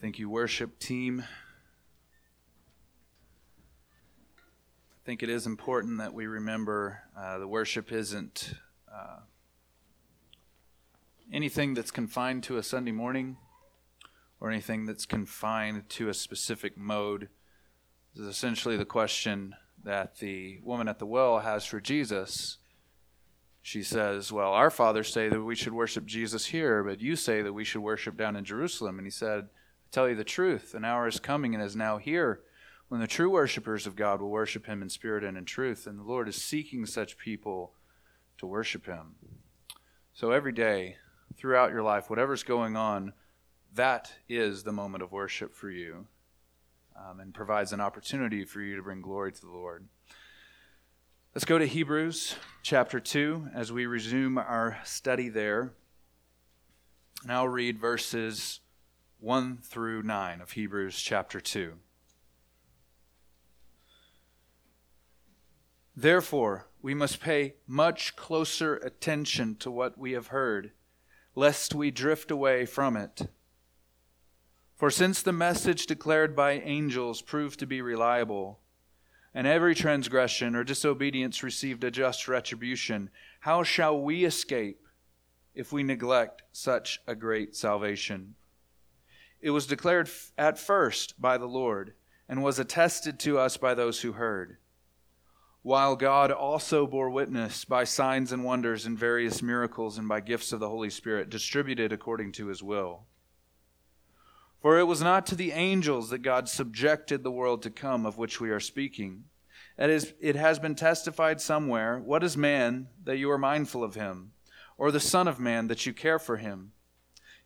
Thank you, worship team. I think it is important that we remember uh, the worship isn't uh, anything that's confined to a Sunday morning or anything that's confined to a specific mode. This is essentially the question that the woman at the well has for Jesus. She says, Well, our fathers say that we should worship Jesus here, but you say that we should worship down in Jerusalem. And he said, tell you the truth, an hour is coming and is now here when the true worshippers of God will worship him in spirit and in truth. And the Lord is seeking such people to worship him. So every day, throughout your life, whatever's going on, that is the moment of worship for you um, and provides an opportunity for you to bring glory to the Lord. Let's go to Hebrews chapter 2 as we resume our study there. And I'll read verses 1 through 9 of Hebrews chapter 2. Therefore, we must pay much closer attention to what we have heard, lest we drift away from it. For since the message declared by angels proved to be reliable, and every transgression or disobedience received a just retribution, how shall we escape if we neglect such a great salvation? It was declared at first by the Lord and was attested to us by those who heard. While God also bore witness by signs and wonders and various miracles and by gifts of the Holy Spirit distributed according to his will. For it was not to the angels that God subjected the world to come of which we are speaking. It has been testified somewhere What is man that you are mindful of him, or the Son of Man that you care for him?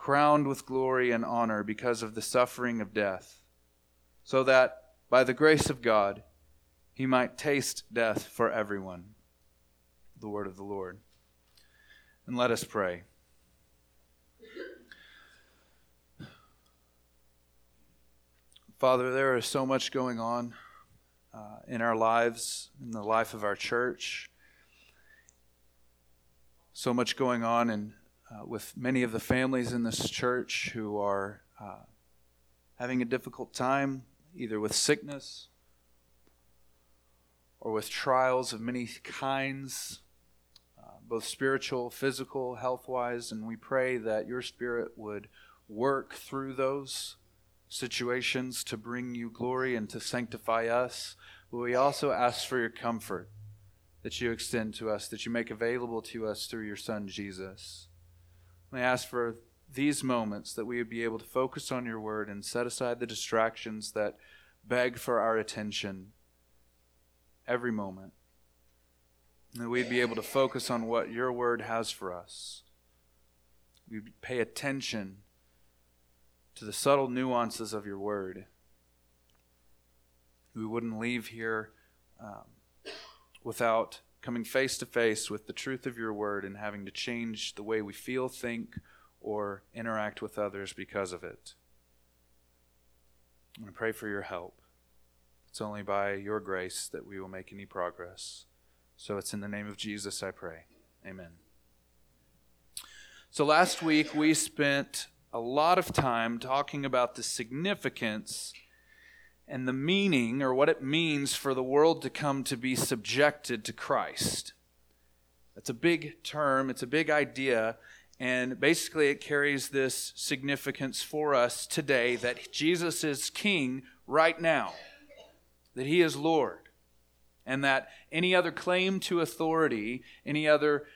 crowned with glory and honor because of the suffering of death, so that by the grace of God he might taste death for everyone. The word of the Lord. And let us pray. Father, there is so much going on uh, in our lives, in the life of our church. So much going on in uh, with many of the families in this church who are uh, having a difficult time, either with sickness or with trials of many kinds, uh, both spiritual, physical, health wise. And we pray that your Spirit would work through those situations to bring you glory and to sanctify us. But we also ask for your comfort that you extend to us, that you make available to us through your Son, Jesus. I ask for these moments that we would be able to focus on your word and set aside the distractions that beg for our attention every moment. And that we'd be able to focus on what your word has for us. We'd pay attention to the subtle nuances of your word. We wouldn't leave here um, without coming face to face with the truth of your word and having to change the way we feel, think, or interact with others because of it. I pray for your help. It's only by your grace that we will make any progress. So it's in the name of Jesus I pray. Amen. So last week we spent a lot of time talking about the significance and the meaning or what it means for the world to come to be subjected to Christ. That's a big term, it's a big idea, and basically it carries this significance for us today that Jesus is king right now, that he is Lord, and that any other claim to authority, any other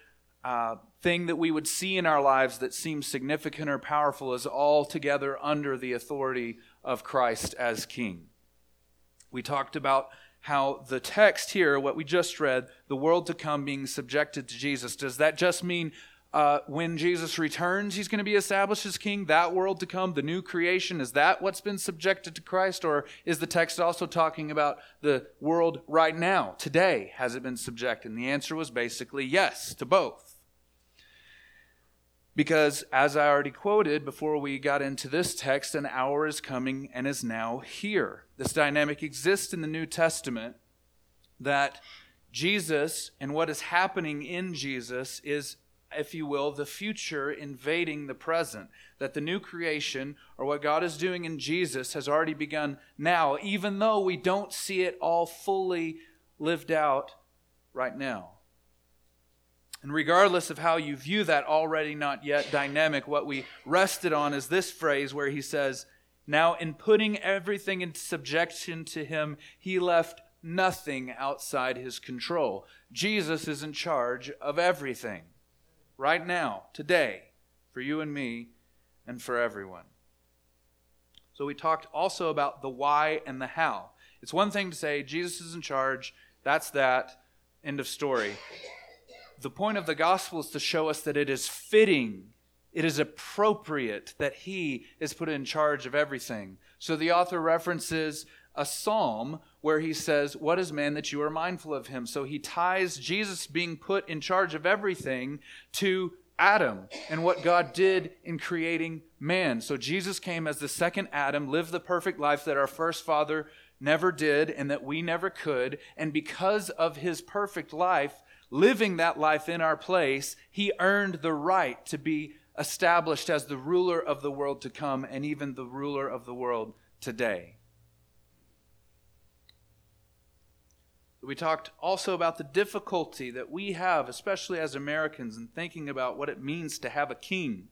uh, thing that we would see in our lives that seems significant or powerful is altogether under the authority of Christ as king. We talked about how the text here, what we just read, the world to come being subjected to Jesus, does that just mean uh, when Jesus returns, he's going to be established as king, that world to come, the new creation. Is that what's been subjected to Christ? Or is the text also talking about the world right now, today? Has it been subjected? And the answer was basically yes to both. Because, as I already quoted before we got into this text, an hour is coming and is now here. This dynamic exists in the New Testament that Jesus and what is happening in Jesus is if you will, the future invading the present. That the new creation, or what God is doing in Jesus, has already begun now, even though we don't see it all fully lived out right now. And regardless of how you view that already not yet dynamic, what we rested on is this phrase where he says, Now, in putting everything in subjection to him, he left nothing outside his control. Jesus is in charge of everything right now, today, for you and me and for everyone. So we talked also about the why and the how. It's one thing to say, Jesus is in charge, that's that, end of story. The point of the gospel is to show us that it is fitting, it is appropriate that He is put in charge of everything. So the author references a psalm where he says, What is man that you are mindful of him? So he ties Jesus being put in charge of everything to Adam and what God did in creating man. So Jesus came as the second Adam, lived the perfect life that our first father never did and that we never could. And because of his perfect life, living that life in our place, he earned the right to be established as the ruler of the world to come and even the ruler of the world today. We talked also about the difficulty that we have, especially as Americans, in thinking about what it means to have a king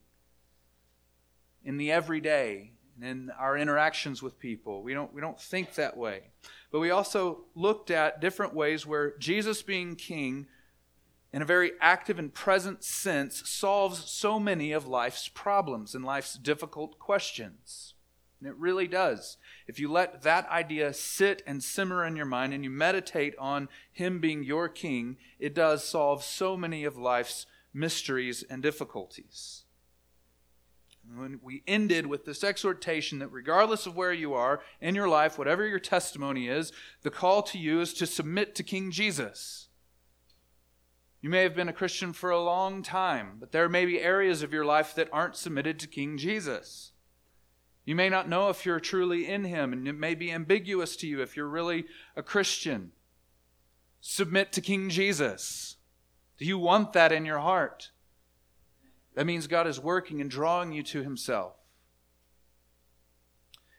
in the everyday and in our interactions with people. We don't, we don't think that way. But we also looked at different ways where Jesus being king, in a very active and present sense, solves so many of life's problems and life's difficult questions. And it really does. If you let that idea sit and simmer in your mind and you meditate on Him being your King, it does solve so many of life's mysteries and difficulties. When we ended with this exhortation that regardless of where you are in your life, whatever your testimony is, the call to you is to submit to King Jesus. You may have been a Christian for a long time, but there may be areas of your life that aren't submitted to King Jesus. You may not know if you're truly in Him, and it may be ambiguous to you if you're really a Christian. Submit to King Jesus. Do you want that in your heart? That means God is working and drawing you to Himself.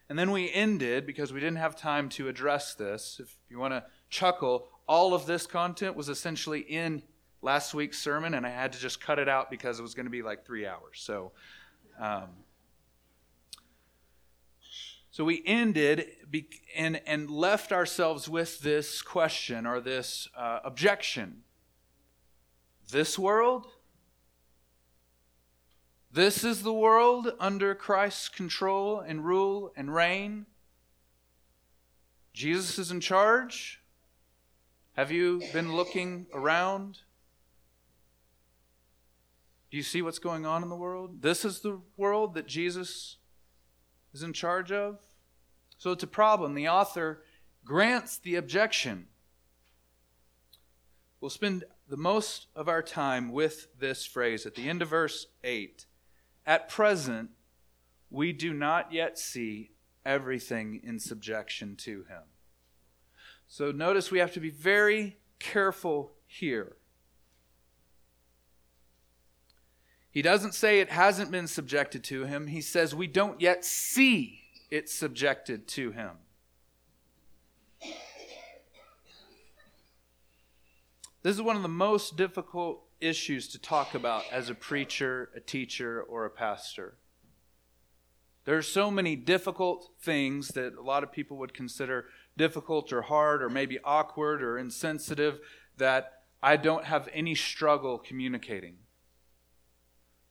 And then we ended, because we didn't have time to address this. If you want to chuckle, all of this content was essentially in last week's sermon, and I had to just cut it out because it was going to be like three hours. So, um, so we ended and, and left ourselves with this question or this uh, objection. This world? This is the world under Christ's control and rule and reign? Jesus is in charge? Have you been looking around? Do you see what's going on in the world? This is the world that Jesus is in charge of. So it's a problem. The author grants the objection. We'll spend the most of our time with this phrase at the end of verse 8. At present, we do not yet see everything in subjection to him. So notice we have to be very careful here. He doesn't say it hasn't been subjected to him. He says we don't yet see it subjected to him. This is one of the most difficult issues to talk about as a preacher, a teacher, or a pastor. There are so many difficult things that a lot of people would consider difficult or hard or maybe awkward or insensitive that I don't have any struggle communicating.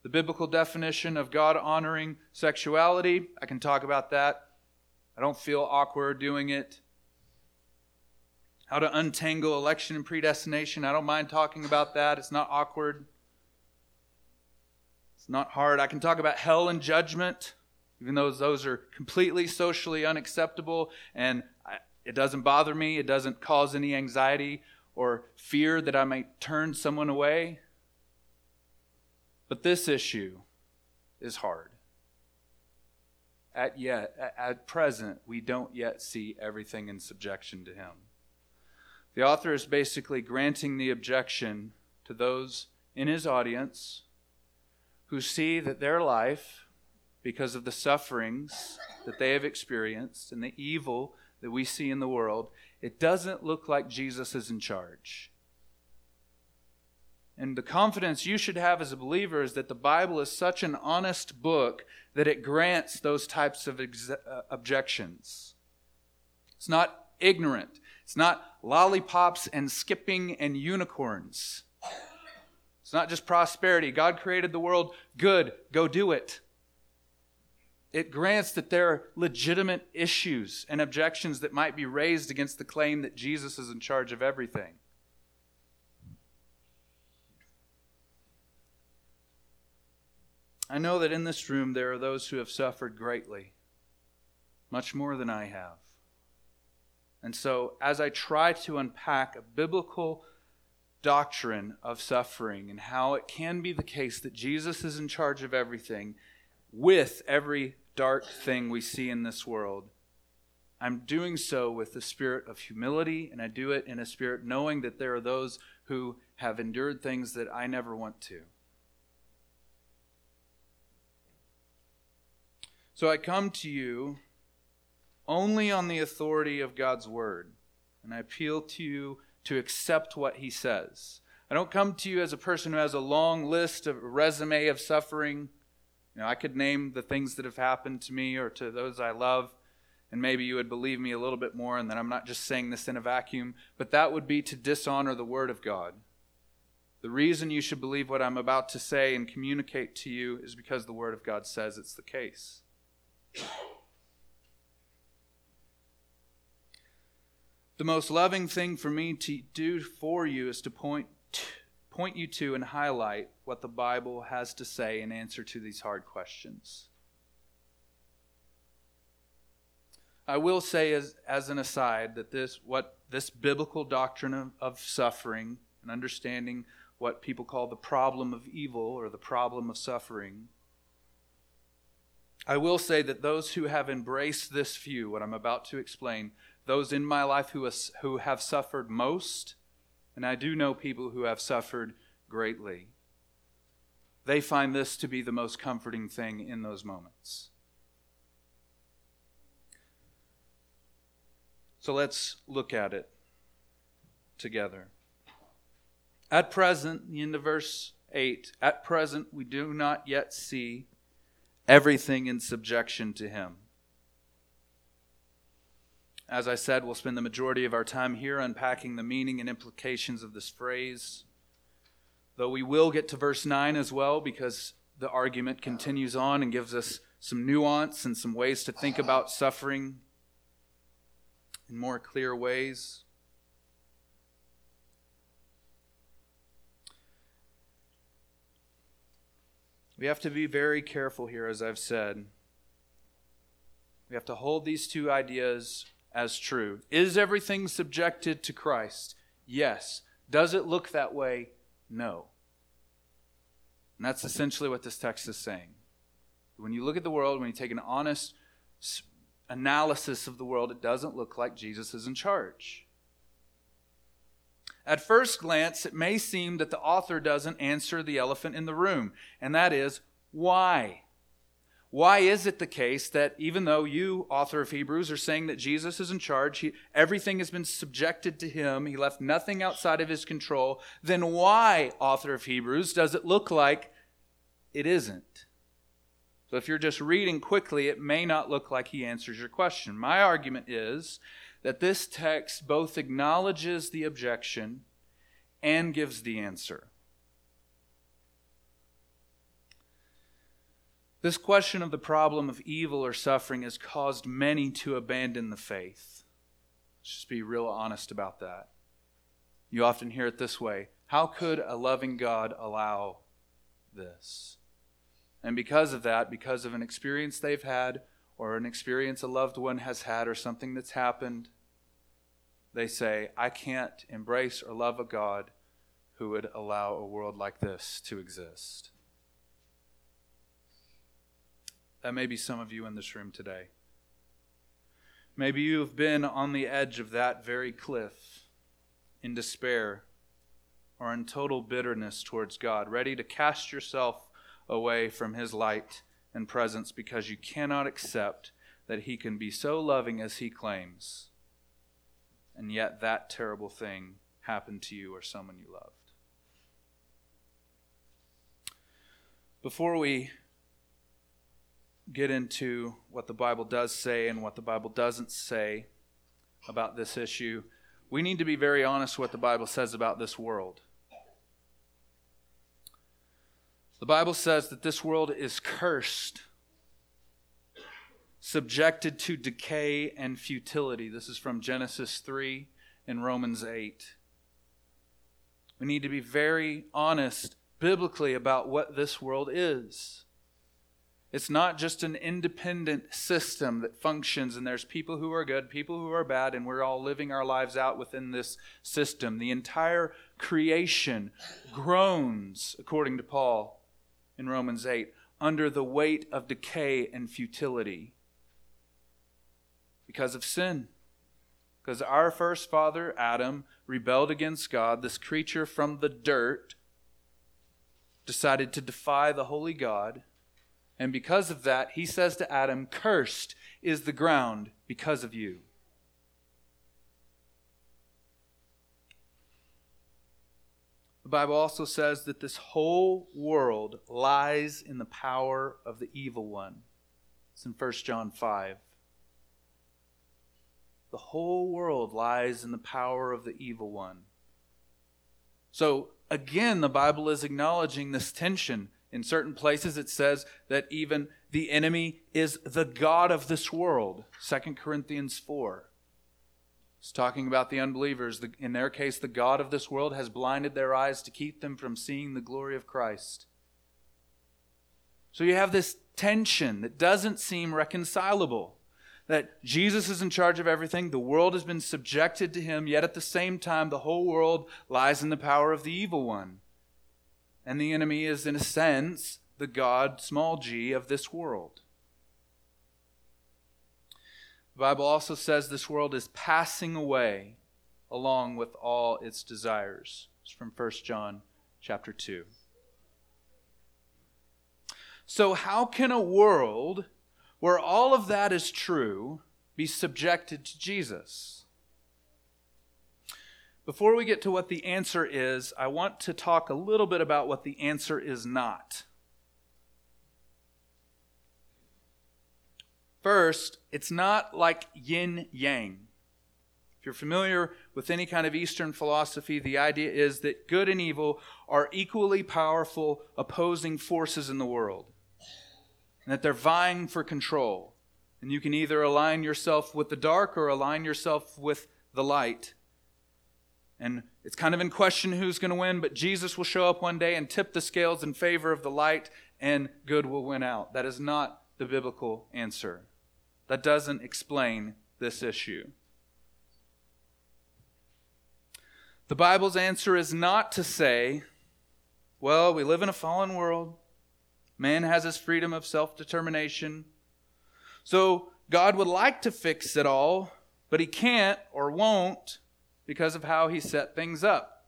The biblical definition of God honoring sexuality, I can talk about that. I don't feel awkward doing it. How to untangle election and predestination, I don't mind talking about that. It's not awkward. It's not hard. I can talk about hell and judgment, even though those are completely socially unacceptable, and I, it doesn't bother me. It doesn't cause any anxiety or fear that I might turn someone away. But this issue is hard. At yet, at present, we don't yet see everything in subjection to him. The author is basically granting the objection to those in his audience who see that their life, because of the sufferings that they have experienced and the evil that we see in the world, it doesn't look like Jesus is in charge. And the confidence you should have as a believer is that the Bible is such an honest book that it grants those types of ex- uh, objections. It's not ignorant, it's not lollipops and skipping and unicorns. It's not just prosperity. God created the world good, go do it. It grants that there are legitimate issues and objections that might be raised against the claim that Jesus is in charge of everything. I know that in this room there are those who have suffered greatly, much more than I have. And so, as I try to unpack a biblical doctrine of suffering and how it can be the case that Jesus is in charge of everything with every dark thing we see in this world, I'm doing so with the spirit of humility, and I do it in a spirit knowing that there are those who have endured things that I never want to. So I come to you only on the authority of God's word, and I appeal to you to accept what he says. I don't come to you as a person who has a long list of resume of suffering. You know, I could name the things that have happened to me or to those I love, and maybe you would believe me a little bit more, and that I'm not just saying this in a vacuum, but that would be to dishonor the Word of God. The reason you should believe what I'm about to say and communicate to you is because the Word of God says it's the case. The most loving thing for me to do for you is to point point you to and highlight what the Bible has to say in answer to these hard questions. I will say as, as an aside that this what this biblical doctrine of, of suffering and understanding what people call the problem of evil or the problem of suffering I will say that those who have embraced this view, what I'm about to explain, those in my life who, has, who have suffered most, and I do know people who have suffered greatly, they find this to be the most comforting thing in those moments. So let's look at it together. At present, the end of verse 8, at present we do not yet see everything in subjection to Him. As I said, we'll spend the majority of our time here unpacking the meaning and implications of this phrase. Though we will get to verse 9 as well, because the argument continues on and gives us some nuance and some ways to think about suffering in more clear ways. We have to be very careful here, as I've said. We have to hold these two ideas as true. Is everything subjected to Christ? Yes. Does it look that way? No. And that's essentially what this text is saying. When you look at the world, when you take an honest analysis of the world, it doesn't look like Jesus is in charge. At first glance, it may seem that the author doesn't answer the elephant in the room, and that is why? Why is it the case that even though you, author of Hebrews, are saying that Jesus is in charge, he, everything has been subjected to him, he left nothing outside of his control, then why, author of Hebrews, does it look like it isn't? So if you're just reading quickly, it may not look like he answers your question. My argument is that this text both acknowledges the objection and gives the answer. This question of the problem of evil or suffering has caused many to abandon the faith. Let's just be real honest about that. You often hear it this way How could a loving God allow this? And because of that, because of an experience they've had, or an experience a loved one has had, or something that's happened, they say, I can't embrace or love a God who would allow a world like this to exist. That may be some of you in this room today. Maybe you have been on the edge of that very cliff in despair or in total bitterness towards God, ready to cast yourself away from His light and presence because you cannot accept that He can be so loving as He claims, and yet that terrible thing happened to you or someone you loved. Before we get into what the Bible does say and what the Bible doesn't say about this issue, we need to be very honest what the Bible says about this world. The Bible says that this world is cursed, subjected to decay and futility. This is from Genesis 3 and Romans 8. We need to be very honest biblically about what this world is. It's not just an independent system that functions and there's people who are good, people who are bad, and we're all living our lives out within this system. The entire creation groans, according to Paul in Romans 8, under the weight of decay and futility because of sin. Because our first father, Adam, rebelled against God, this creature from the dirt decided to defy the holy God and because of that, he says to Adam, Cursed is the ground because of you. The Bible also says that this whole world lies in the power of the evil one. It's in 1 John 5. The whole world lies in the power of the evil one. So, again, the Bible is acknowledging this tension in certain places, it says that even the enemy is the God of this world. 2 Corinthians 4. It's talking about the unbelievers. In their case, the God of this world has blinded their eyes to keep them from seeing the glory of Christ. So you have this tension that doesn't seem reconcilable. That Jesus is in charge of everything, the world has been subjected to him, yet at the same time, the whole world lies in the power of the evil one. And the enemy is, in a sense, the God, small g, of this world. The Bible also says this world is passing away along with all its desires. It's from 1 John chapter 2. So, how can a world where all of that is true be subjected to Jesus? Before we get to what the answer is, I want to talk a little bit about what the answer is not. First, it's not like yin yang. If you're familiar with any kind of Eastern philosophy, the idea is that good and evil are equally powerful opposing forces in the world, and that they're vying for control. And you can either align yourself with the dark or align yourself with the light. And it's kind of in question who's going to win, but Jesus will show up one day and tip the scales in favor of the light, and good will win out. That is not the biblical answer. That doesn't explain this issue. The Bible's answer is not to say, well, we live in a fallen world. Man has his freedom of self determination. So God would like to fix it all, but he can't or won't because of how he set things up.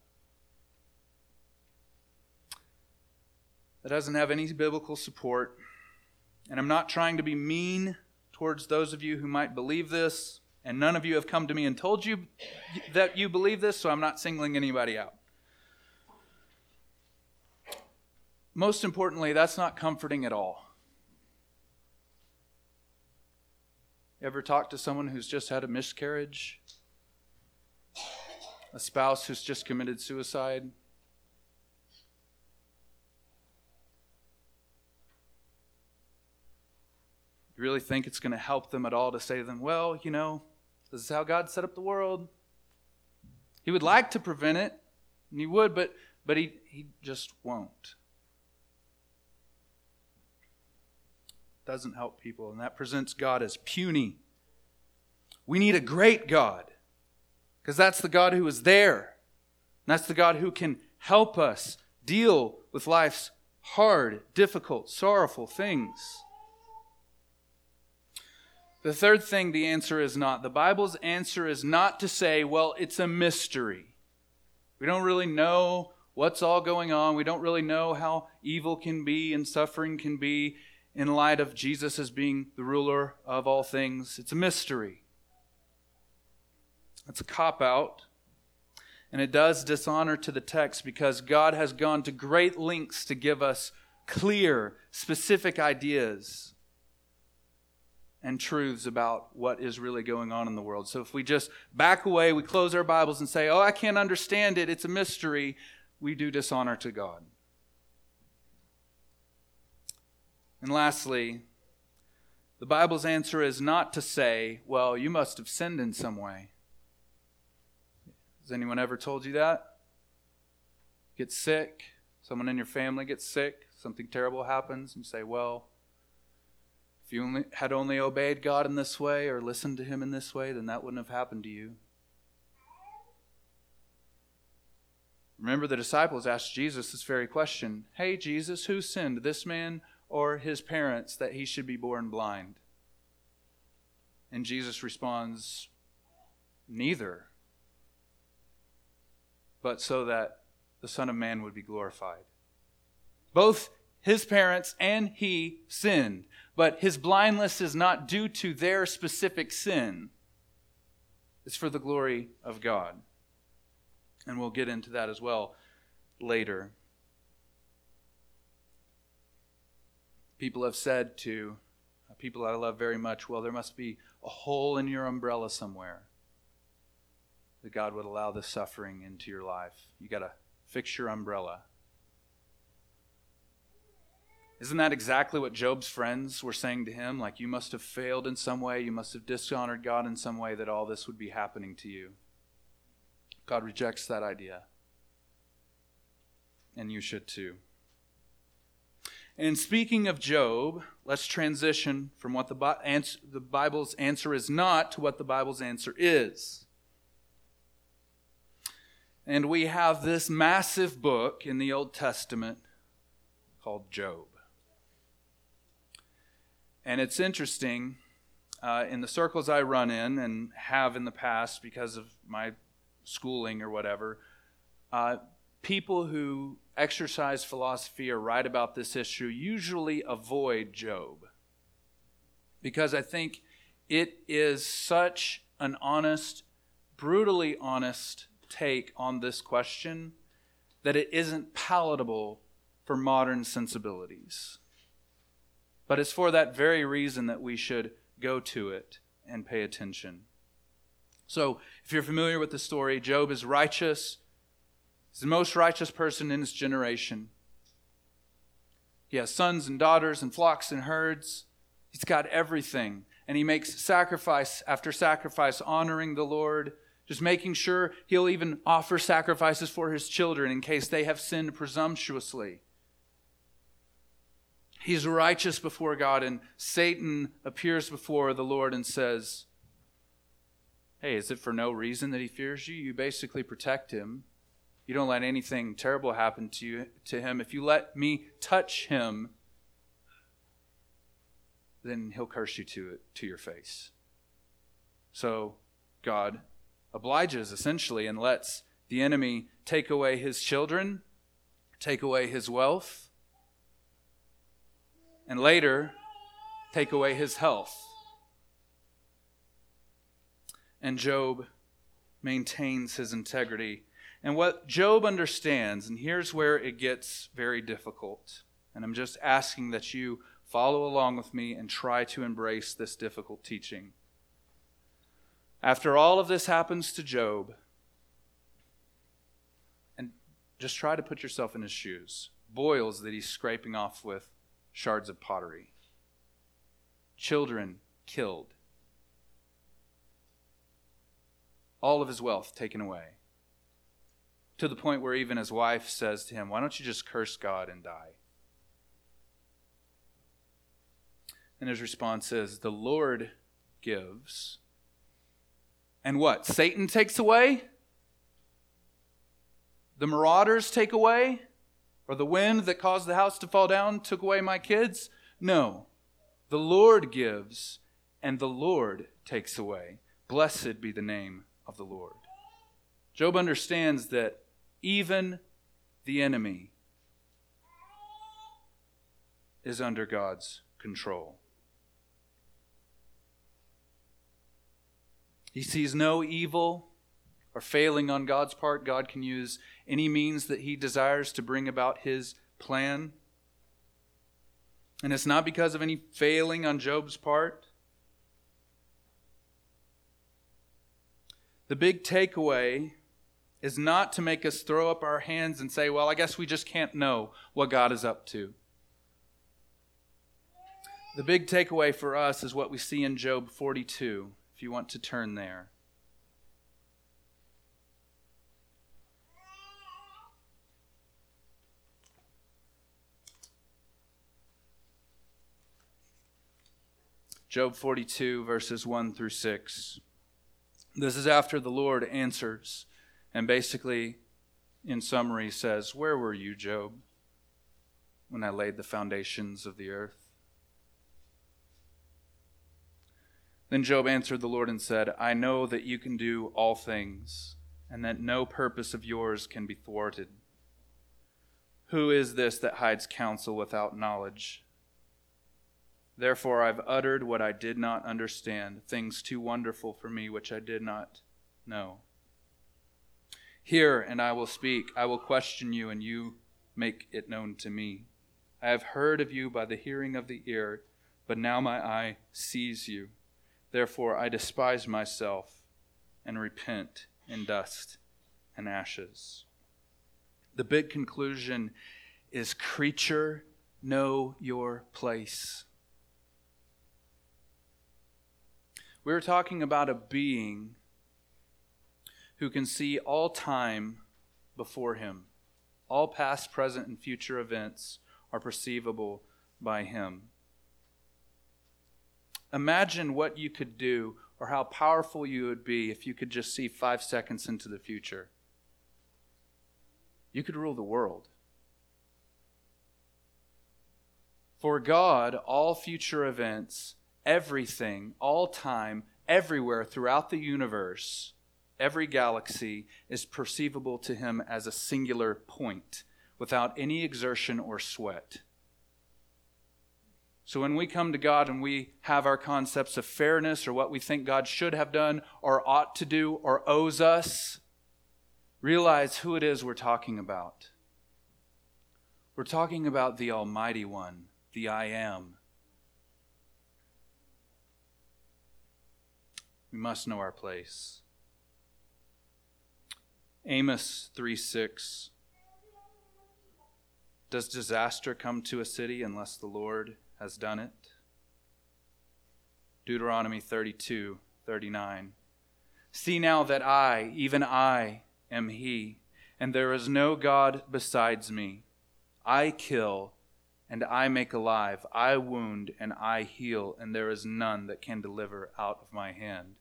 That doesn't have any biblical support. And I'm not trying to be mean towards those of you who might believe this, and none of you have come to me and told you that you believe this, so I'm not singling anybody out. Most importantly, that's not comforting at all. Ever talked to someone who's just had a miscarriage a spouse who's just committed suicide. You really think it's going to help them at all to say to them, well, you know, this is how God set up the world. He would like to prevent it, and he would, but, but he, he just won't. doesn't help people, and that presents God as puny. We need a great God because that's the God who is there. That's the God who can help us deal with life's hard, difficult, sorrowful things. The third thing the answer is not. The Bible's answer is not to say, well, it's a mystery. We don't really know what's all going on. We don't really know how evil can be and suffering can be in light of Jesus as being the ruler of all things. It's a mystery. It's a cop out. And it does dishonor to the text because God has gone to great lengths to give us clear, specific ideas and truths about what is really going on in the world. So if we just back away, we close our Bibles and say, Oh, I can't understand it, it's a mystery, we do dishonor to God. And lastly, the Bible's answer is not to say, Well, you must have sinned in some way. Has anyone ever told you that? Get sick, someone in your family gets sick, something terrible happens, and you say, Well, if you only, had only obeyed God in this way or listened to Him in this way, then that wouldn't have happened to you. Remember, the disciples asked Jesus this very question Hey, Jesus, who sinned, this man or his parents, that he should be born blind? And Jesus responds, Neither, but so that the Son of Man would be glorified. Both his parents and he sinned. But his blindness is not due to their specific sin, it's for the glory of God. And we'll get into that as well later. People have said to uh, people I love very much, well, there must be a hole in your umbrella somewhere that God would allow this suffering into your life. You got to fix your umbrella. Isn't that exactly what Job's friends were saying to him? Like, you must have failed in some way, you must have dishonored God in some way that all this would be happening to you. God rejects that idea. And you should too. And speaking of Job, let's transition from what the, the Bible's answer is not to what the Bible's answer is. And we have this massive book in the Old Testament called Job. And it's interesting uh, in the circles I run in and have in the past because of my schooling or whatever, uh, people who exercise philosophy or write about this issue usually avoid Job because I think it is such an honest, brutally honest take on this question that it isn't palatable for modern sensibilities. But it's for that very reason that we should go to it and pay attention. So, if you're familiar with the story, Job is righteous. He's the most righteous person in his generation. He has sons and daughters and flocks and herds. He's got everything. And he makes sacrifice after sacrifice, honoring the Lord, just making sure he'll even offer sacrifices for his children in case they have sinned presumptuously. He's righteous before God, and Satan appears before the Lord and says, Hey, is it for no reason that he fears you? You basically protect him. You don't let anything terrible happen to you to him. If you let me touch him, then he'll curse you to it to your face. So God obliges essentially and lets the enemy take away his children, take away his wealth, and later take away his health. And Job maintains his integrity. And what Job understands, and here's where it gets very difficult, and I'm just asking that you follow along with me and try to embrace this difficult teaching. After all of this happens to Job, and just try to put yourself in his shoes, boils that he's scraping off with shards of pottery, children killed, all of his wealth taken away, to the point where even his wife says to him, Why don't you just curse God and die? And his response is, The Lord gives. And what? Satan takes away? The marauders take away? Or the wind that caused the house to fall down took away my kids? No. The Lord gives, and the Lord takes away. Blessed be the name of the Lord. Job understands that even the enemy is under God's control. He sees no evil or failing on God's part. God can use any means that He desires to bring about His plan. And it's not because of any failing on Job's part. The big takeaway is not to make us throw up our hands and say, well, I guess we just can't know what God is up to. The big takeaway for us is what we see in Job 42, if you want to turn there. Job 42, verses 1 through 6. This is after the Lord answers and basically, in summary, says, Where were you, Job, when I laid the foundations of the earth? Then Job answered the Lord and said, I know that you can do all things, and that no purpose of yours can be thwarted. Who is this that hides counsel without knowledge? Therefore I've uttered what I did not understand, things too wonderful for me which I did not know. Hear, and I will speak. I will question you, and you make it known to me. I have heard of you by the hearing of the ear, but now my eye sees you. Therefore I despise myself and repent in dust and ashes. The big conclusion is creature, know your place. We are talking about a being who can see all time before him. All past, present, and future events are perceivable by him. Imagine what you could do or how powerful you would be if you could just see five seconds into the future. You could rule the world. For God, all future events, everything, all time, everywhere throughout the universe every galaxy is perceivable to him as a singular point without any exertion or sweat. So when we come to God and we have our concepts of fairness or what we think God should have done or ought to do or owes us, realize who it is we're talking about. We're talking about the Almighty One, the I Am. We must know our place. Amos 3 6. Does disaster come to a city unless the Lord has done it? Deuteronomy 32 39. See now that I, even I, am He, and there is no God besides me. I kill and I make alive, I wound and I heal, and there is none that can deliver out of my hand.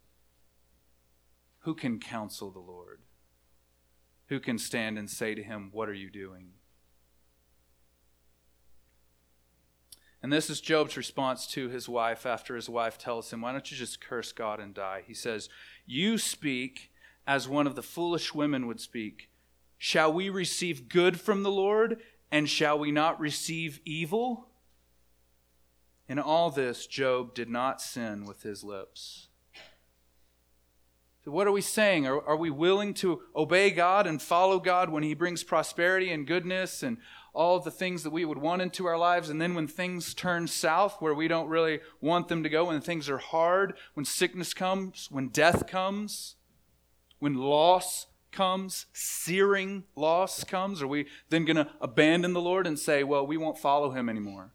Who can counsel the Lord? who can stand and say to him, What are you doing? And this is Job's response to his wife after his wife tells him, Why don't you just curse God and die? He says, You speak as one of the foolish women would speak. Shall we receive good from the Lord, and shall we not receive evil? In all this, Job did not sin with his lips. So what are we saying? Are, are we willing to obey God and follow God when He brings prosperity and goodness and all the things that we would want into our lives? And then when things turn south, where we don't really want them to go, when things are hard, when sickness comes, when death comes, when loss comes, searing loss comes, are we then going to abandon the Lord and say, well, we won't follow Him anymore?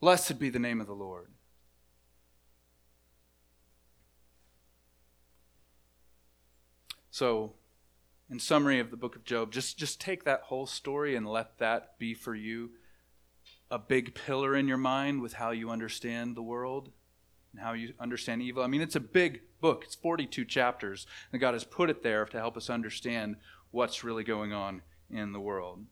Blessed be the name of the Lord. So, in summary of the book of Job, just, just take that whole story and let that be for you a big pillar in your mind with how you understand the world and how you understand evil. I mean, it's a big book, it's 42 chapters, and God has put it there to help us understand what's really going on in the world.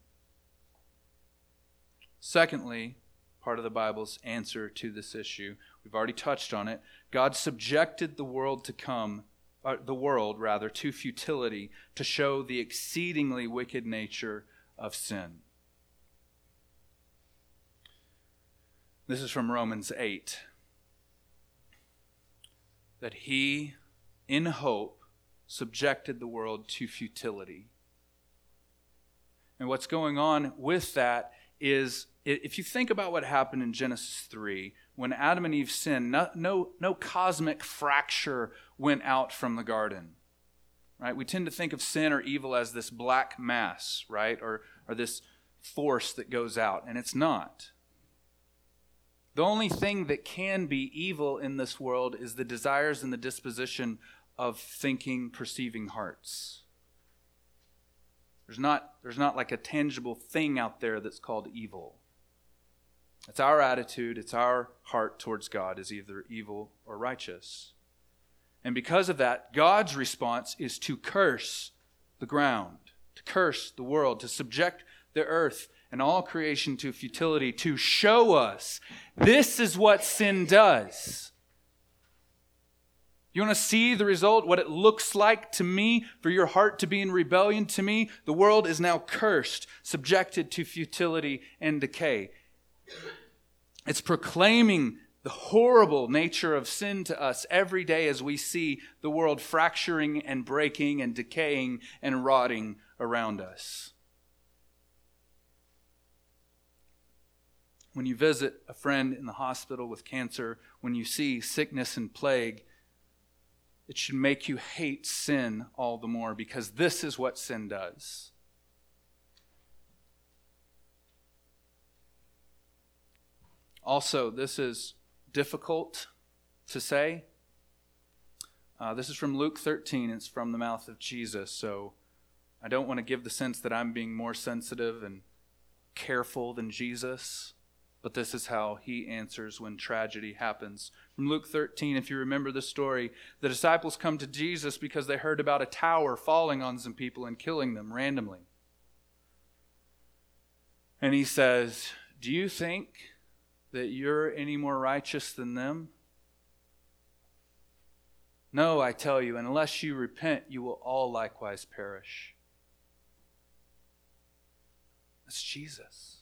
Secondly, part of the Bible's answer to this issue, we've already touched on it. God subjected the world to come, uh, the world rather, to futility to show the exceedingly wicked nature of sin. This is from Romans 8. That he, in hope, subjected the world to futility. And what's going on with that is if you think about what happened in Genesis 3, when Adam and Eve sinned, no, no, no cosmic fracture went out from the garden. Right? We tend to think of sin or evil as this black mass, right? Or, or this force that goes out, and it's not. The only thing that can be evil in this world is the desires and the disposition of thinking, perceiving hearts. There's not, there's not like a tangible thing out there that's called evil. It's our attitude, it's our heart towards God is either evil or righteous. And because of that, God's response is to curse the ground, to curse the world, to subject the earth and all creation to futility to show us this is what sin does. You want to see the result, what it looks like to me, for your heart to be in rebellion to me? The world is now cursed, subjected to futility and decay. It's proclaiming the horrible nature of sin to us every day as we see the world fracturing and breaking and decaying and rotting around us. When you visit a friend in the hospital with cancer, when you see sickness and plague, it should make you hate sin all the more because this is what sin does. Also, this is difficult to say. Uh, this is from Luke 13. It's from the mouth of Jesus. So I don't want to give the sense that I'm being more sensitive and careful than Jesus. But this is how he answers when tragedy happens. From Luke 13, if you remember the story, the disciples come to Jesus because they heard about a tower falling on some people and killing them randomly. And he says, Do you think that you're any more righteous than them? No, I tell you, unless you repent, you will all likewise perish. That's Jesus.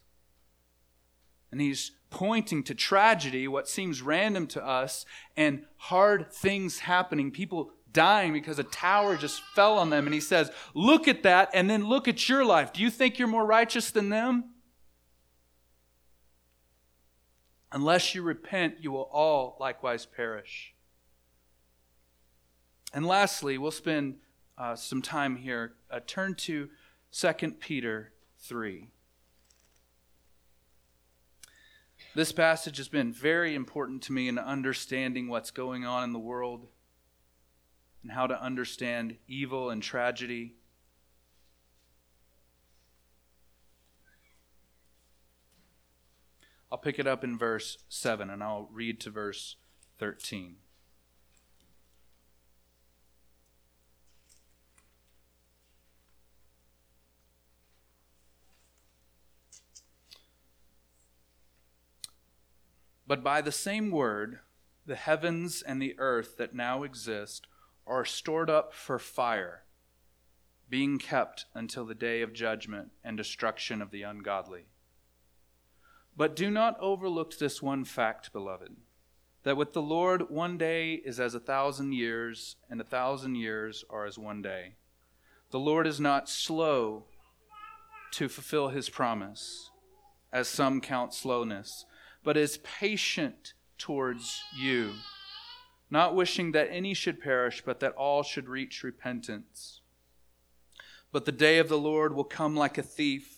And he's pointing to tragedy, what seems random to us, and hard things happening, people dying because a tower just fell on them. And he says, Look at that, and then look at your life. Do you think you're more righteous than them? Unless you repent, you will all likewise perish. And lastly, we'll spend uh, some time here. Uh, turn to 2 Peter 3. This passage has been very important to me in understanding what's going on in the world and how to understand evil and tragedy. I'll pick it up in verse 7 and I'll read to verse 13. But by the same word, the heavens and the earth that now exist are stored up for fire, being kept until the day of judgment and destruction of the ungodly. But do not overlook this one fact, beloved, that with the Lord one day is as a thousand years, and a thousand years are as one day. The Lord is not slow to fulfill his promise, as some count slowness but is patient towards you, not wishing that any should perish, but that all should reach repentance. But the day of the Lord will come like a thief,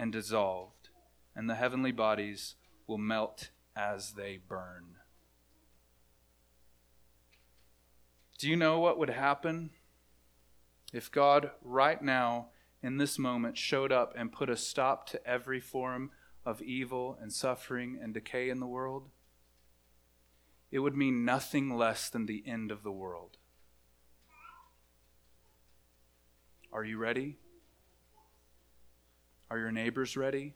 and dissolved, and the heavenly bodies will melt as they burn? Do you know what would happen if God, right now, in this moment, showed up and put a stop to every form of evil and suffering and decay in the world, it would mean nothing less than the end of the world. Are you ready? Are your neighbors ready?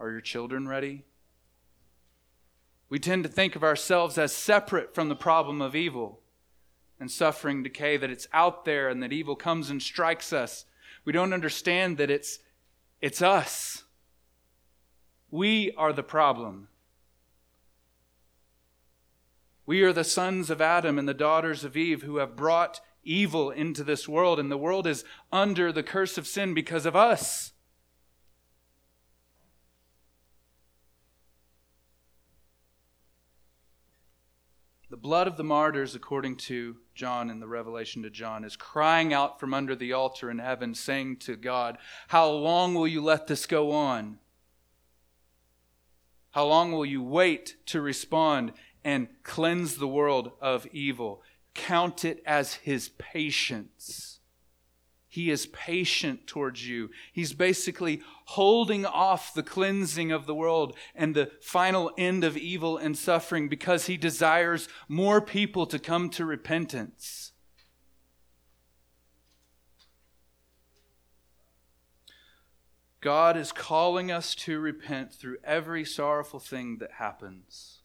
Are your children ready? We tend to think of ourselves as separate from the problem of evil and suffering, decay, that it's out there and that evil comes and strikes us. We don't understand that it's, it's us. We are the problem. We are the sons of Adam and the daughters of Eve who have brought evil into this world, and the world is under the curse of sin because of us. The blood of the martyrs, according to John in the Revelation to John, is crying out from under the altar in heaven, saying to God, How long will you let this go on? How long will you wait to respond and cleanse the world of evil? Count it as his patience. He is patient towards you. He's basically holding off the cleansing of the world and the final end of evil and suffering because he desires more people to come to repentance. God is calling us to repent through every sorrowful thing that happens.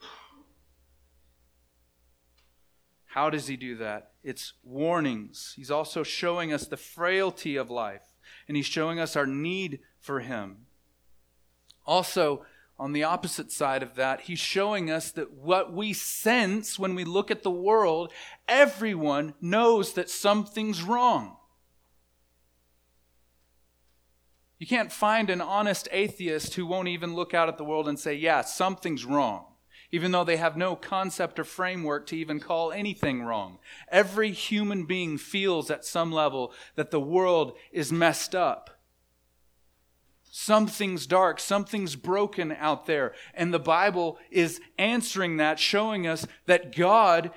How does he do that? It's warnings. He's also showing us the frailty of life, and he's showing us our need for him. Also, on the opposite side of that, he's showing us that what we sense when we look at the world, everyone knows that something's wrong. You can't find an honest atheist who won't even look out at the world and say, Yeah, something's wrong even though they have no concept or framework to even call anything wrong. Every human being feels at some level that the world is messed up. Something's dark, something's broken out there. And the Bible is answering that, showing us that God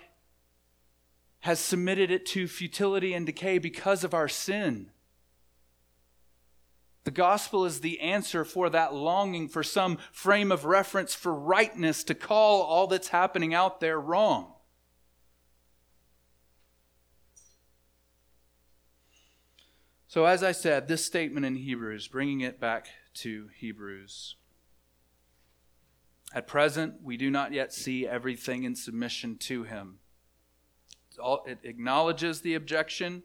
has submitted it to futility and decay because of our sin. The gospel is the answer for that longing for some frame of reference for rightness to call all that's happening out there wrong. So, as I said, this statement in Hebrews, bringing it back to Hebrews. At present, we do not yet see everything in submission to Him. It acknowledges the objection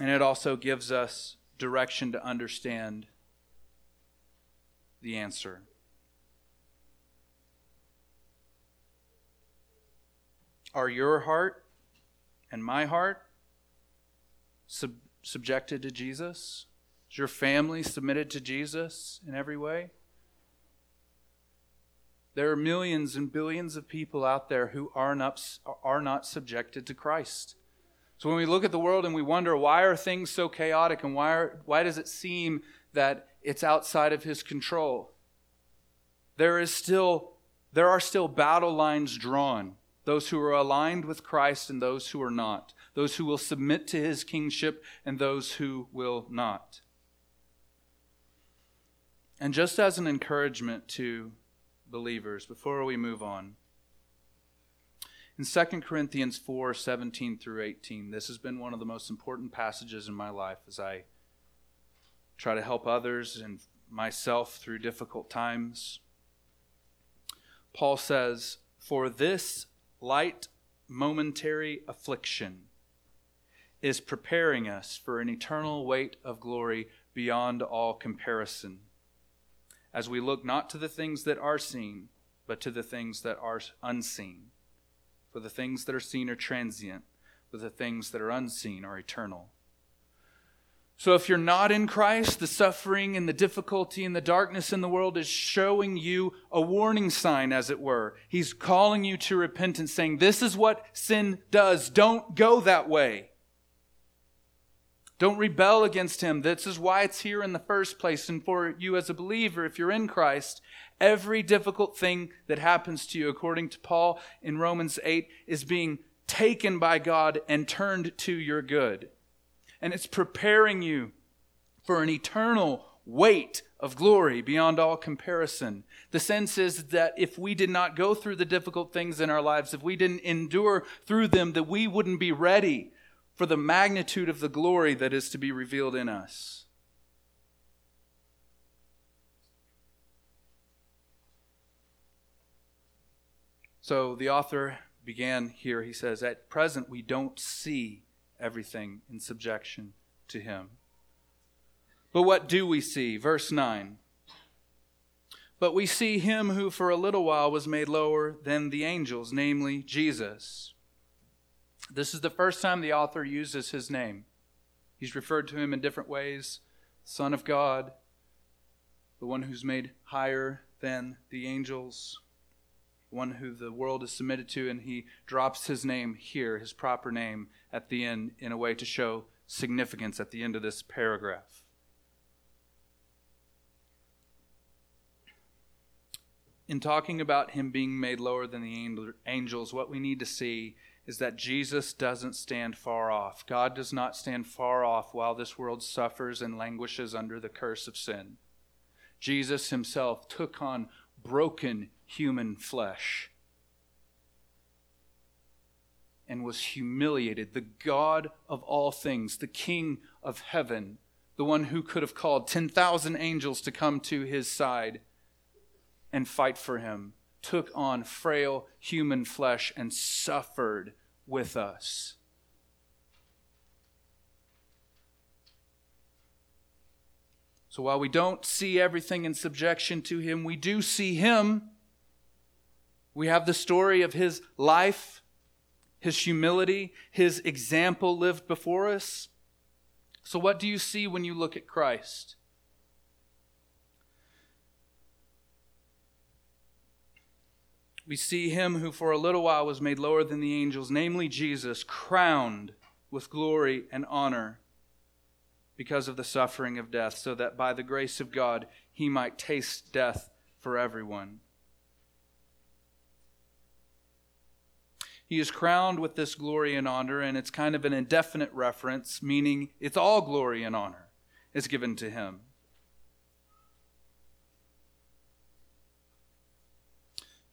and it also gives us direction to understand the answer. Are your heart and my heart sub- subjected to Jesus? Is your family submitted to Jesus in every way? There are millions and billions of people out there who are not, are not subjected to Christ. So when we look at the world and we wonder why are things so chaotic and why, are, why does it seem that it's outside of his control? There is still there are still battle lines drawn. Those who are aligned with Christ and those who are not. Those who will submit to his kingship and those who will not. And just as an encouragement to believers, before we move on, in 2 Corinthians 4 17 through 18, this has been one of the most important passages in my life as I try to help others and myself through difficult times. Paul says, For this light momentary affliction is preparing us for an eternal weight of glory beyond all comparison, as we look not to the things that are seen, but to the things that are unseen. For the things that are seen are transient, but the things that are unseen are eternal. So if you're not in Christ, the suffering and the difficulty and the darkness in the world is showing you a warning sign, as it were. He's calling you to repentance, saying, This is what sin does. Don't go that way. Don't rebel against him. This is why it's here in the first place. And for you as a believer, if you're in Christ, every difficult thing that happens to you, according to Paul in Romans 8, is being taken by God and turned to your good and it's preparing you for an eternal weight of glory beyond all comparison. The sense is that if we did not go through the difficult things in our lives, if we didn't endure through them, that we wouldn't be ready for the magnitude of the glory that is to be revealed in us. So the author began here. He says, At present, we don't see everything in subjection to him. But what do we see? Verse 9. But we see him who for a little while was made lower than the angels, namely Jesus. This is the first time the author uses his name. He's referred to him in different ways Son of God, the one who's made higher than the angels, one who the world is submitted to, and he drops his name here, his proper name, at the end in a way to show significance at the end of this paragraph. In talking about him being made lower than the angels, what we need to see is that Jesus doesn't stand far off. God does not stand far off while this world suffers and languishes under the curse of sin. Jesus himself took on broken human flesh and was humiliated. The God of all things, the King of heaven, the one who could have called 10,000 angels to come to his side and fight for him, took on frail human flesh and suffered with us. So while we don't see everything in subjection to him, we do see him. We have the story of his life his humility, his example lived before us. So, what do you see when you look at Christ? We see him who for a little while was made lower than the angels, namely Jesus, crowned with glory and honor because of the suffering of death, so that by the grace of God he might taste death for everyone. He is crowned with this glory and honor, and it's kind of an indefinite reference, meaning it's all glory and honor is given to him.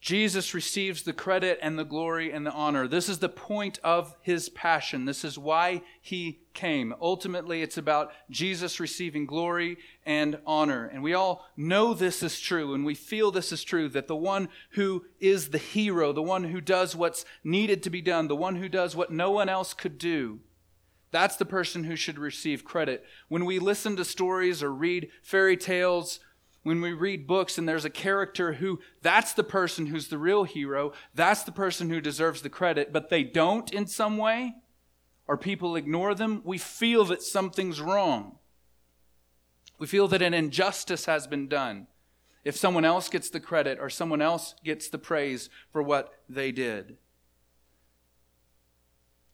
Jesus receives the credit and the glory and the honor. This is the point of his passion. This is why he came. Ultimately, it's about Jesus receiving glory and honor. And we all know this is true, and we feel this is true that the one who is the hero, the one who does what's needed to be done, the one who does what no one else could do, that's the person who should receive credit. When we listen to stories or read fairy tales, when we read books and there's a character who that's the person who's the real hero, that's the person who deserves the credit, but they don't in some way, or people ignore them, we feel that something's wrong. We feel that an injustice has been done if someone else gets the credit or someone else gets the praise for what they did.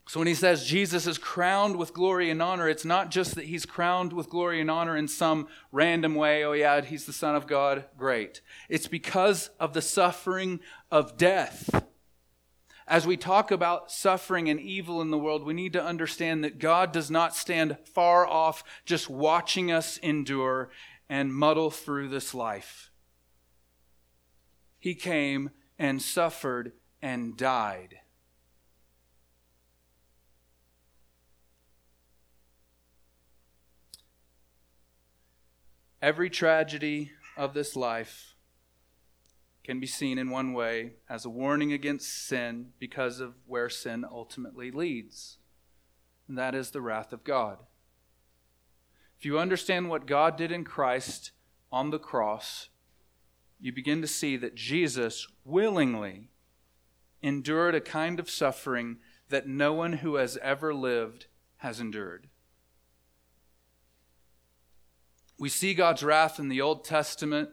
So when he says Jesus is crowned with glory and honor, it's not just that he's crowned with glory and honor in some random way. Oh, yeah, he's the Son of God. Great. It's because of the suffering of death. As we talk about suffering and evil in the world, we need to understand that God does not stand far off just watching us endure and muddle through this life. He came and suffered and died Every tragedy of this life can be seen in one way as a warning against sin because of where sin ultimately leads, and that is the wrath of God. If you understand what God did in Christ on the cross, you begin to see that Jesus willingly endured a kind of suffering that no one who has ever lived has endured. We see God's wrath in the Old Testament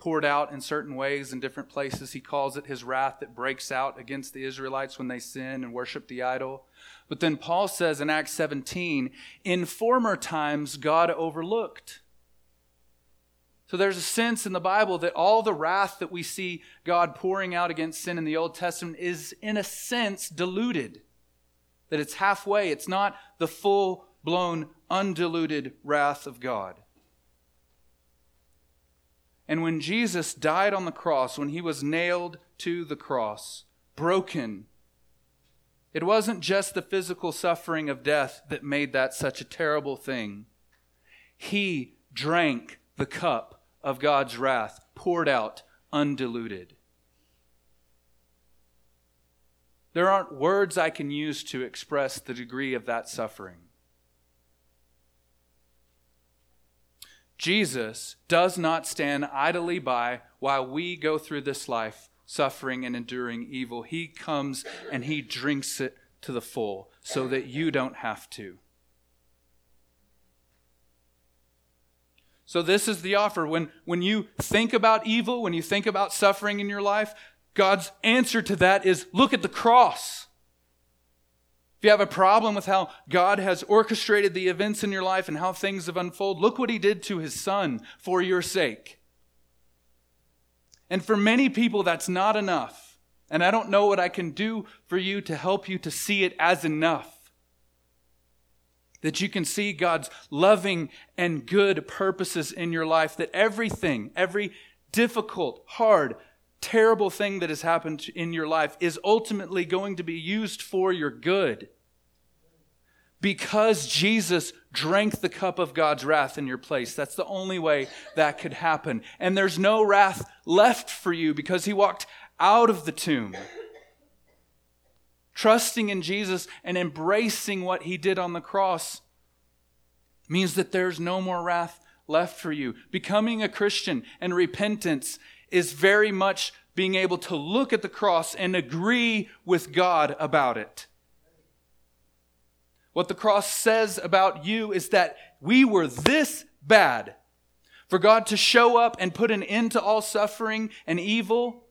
poured out in certain ways in different places. He calls it his wrath that breaks out against the Israelites when they sin and worship the idol. But then Paul says in Acts 17, in former times God overlooked. So there's a sense in the Bible that all the wrath that we see God pouring out against sin in the Old Testament is, in a sense, diluted. That it's halfway, it's not the full blown, undiluted wrath of God. And when Jesus died on the cross, when he was nailed to the cross, broken, it wasn't just the physical suffering of death that made that such a terrible thing. He drank the cup of God's wrath, poured out undiluted. There aren't words I can use to express the degree of that suffering. Jesus does not stand idly by while we go through this life suffering and enduring evil. He comes and he drinks it to the full so that you don't have to. So, this is the offer. When, when you think about evil, when you think about suffering in your life, God's answer to that is look at the cross. If you have a problem with how God has orchestrated the events in your life and how things have unfolded, look what He did to His Son for your sake. And for many people, that's not enough. And I don't know what I can do for you to help you to see it as enough. That you can see God's loving and good purposes in your life, that everything, every difficult, hard, terrible thing that has happened in your life is ultimately going to be used for your good. Because Jesus drank the cup of God's wrath in your place. That's the only way that could happen. And there's no wrath left for you because he walked out of the tomb. Trusting in Jesus and embracing what he did on the cross means that there's no more wrath left for you. Becoming a Christian and repentance is very much being able to look at the cross and agree with God about it. What the cross says about you is that we were this bad. For God to show up and put an end to all suffering and evil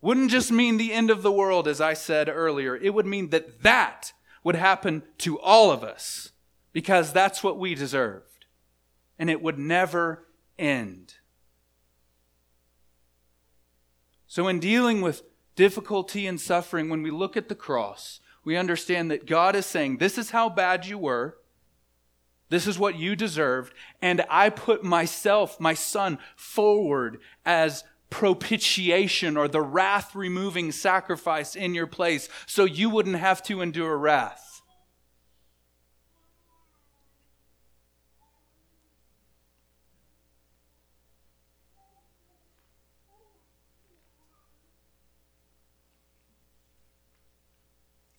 wouldn't just mean the end of the world, as I said earlier. It would mean that that would happen to all of us because that's what we deserved. And it would never end. So, in dealing with difficulty and suffering, when we look at the cross, we understand that God is saying, This is how bad you were. This is what you deserved. And I put myself, my son, forward as propitiation or the wrath removing sacrifice in your place so you wouldn't have to endure wrath.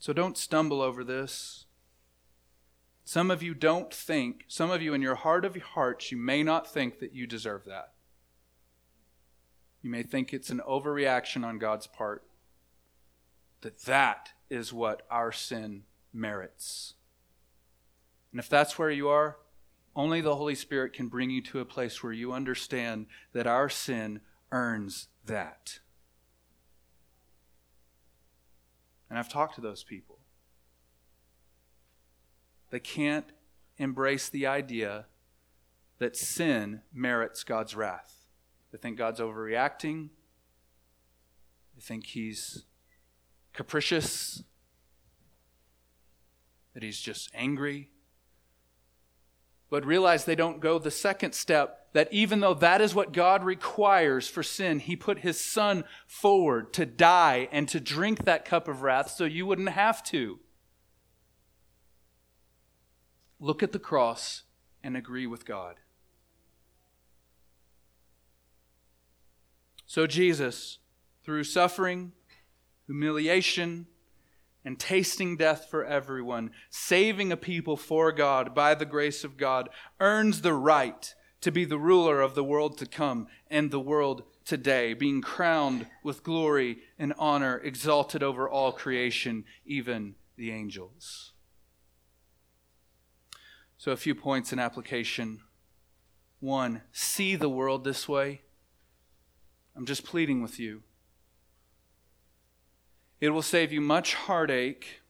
So don't stumble over this. Some of you don't think, some of you in your heart of your hearts, you may not think that you deserve that. You may think it's an overreaction on God's part. That that is what our sin merits. And if that's where you are, only the Holy Spirit can bring you to a place where you understand that our sin earns that. And I've talked to those people. They can't embrace the idea that sin merits God's wrath. They think God's overreacting. They think he's capricious, that he's just angry. But realize they don't go the second step that even though that is what God requires for sin, He put His Son forward to die and to drink that cup of wrath so you wouldn't have to. Look at the cross and agree with God. So, Jesus, through suffering, humiliation, and tasting death for everyone, saving a people for God by the grace of God, earns the right to be the ruler of the world to come and the world today, being crowned with glory and honor, exalted over all creation, even the angels. So, a few points in application. One, see the world this way. I'm just pleading with you. It will save you much heartache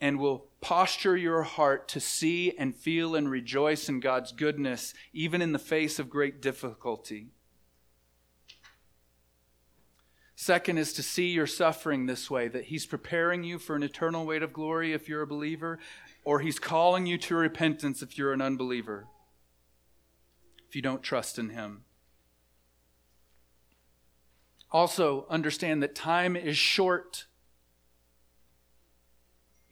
and will posture your heart to see and feel and rejoice in God's goodness, even in the face of great difficulty. Second is to see your suffering this way that He's preparing you for an eternal weight of glory if you're a believer, or He's calling you to repentance if you're an unbeliever, if you don't trust in Him. Also, understand that time is short.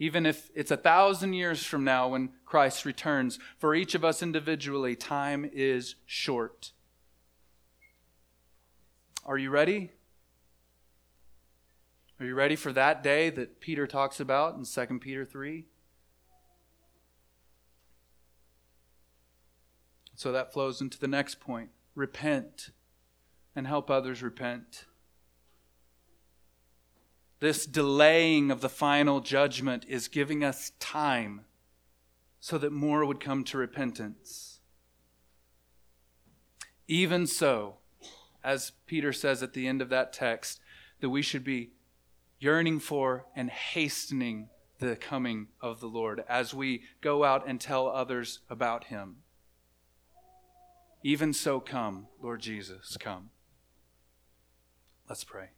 Even if it's a thousand years from now when Christ returns, for each of us individually, time is short. Are you ready? Are you ready for that day that Peter talks about in 2 Peter 3? So that flows into the next point repent and help others repent. This delaying of the final judgment is giving us time so that more would come to repentance. Even so, as Peter says at the end of that text, that we should be yearning for and hastening the coming of the Lord as we go out and tell others about him. Even so, come, Lord Jesus, come. Let's pray.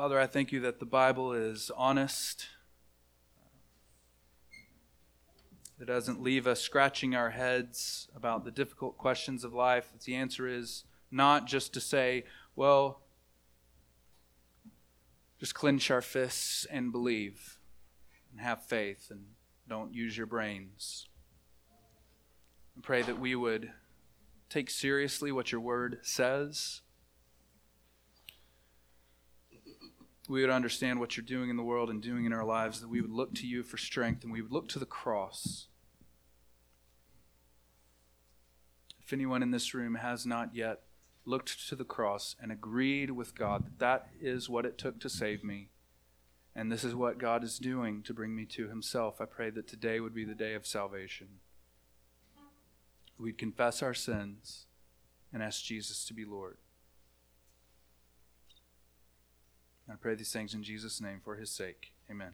Father, I thank you that the Bible is honest. It doesn't leave us scratching our heads about the difficult questions of life. The answer is not just to say, well, just clench our fists and believe and have faith and don't use your brains. I pray that we would take seriously what your word says we would understand what you're doing in the world and doing in our lives, that we would look to you for strength and we would look to the cross. If anyone in this room has not yet looked to the cross and agreed with God that that is what it took to save me, and this is what God is doing to bring me to Himself, I pray that today would be the day of salvation. We'd confess our sins and ask Jesus to be Lord. I pray these things in Jesus' name for his sake. Amen.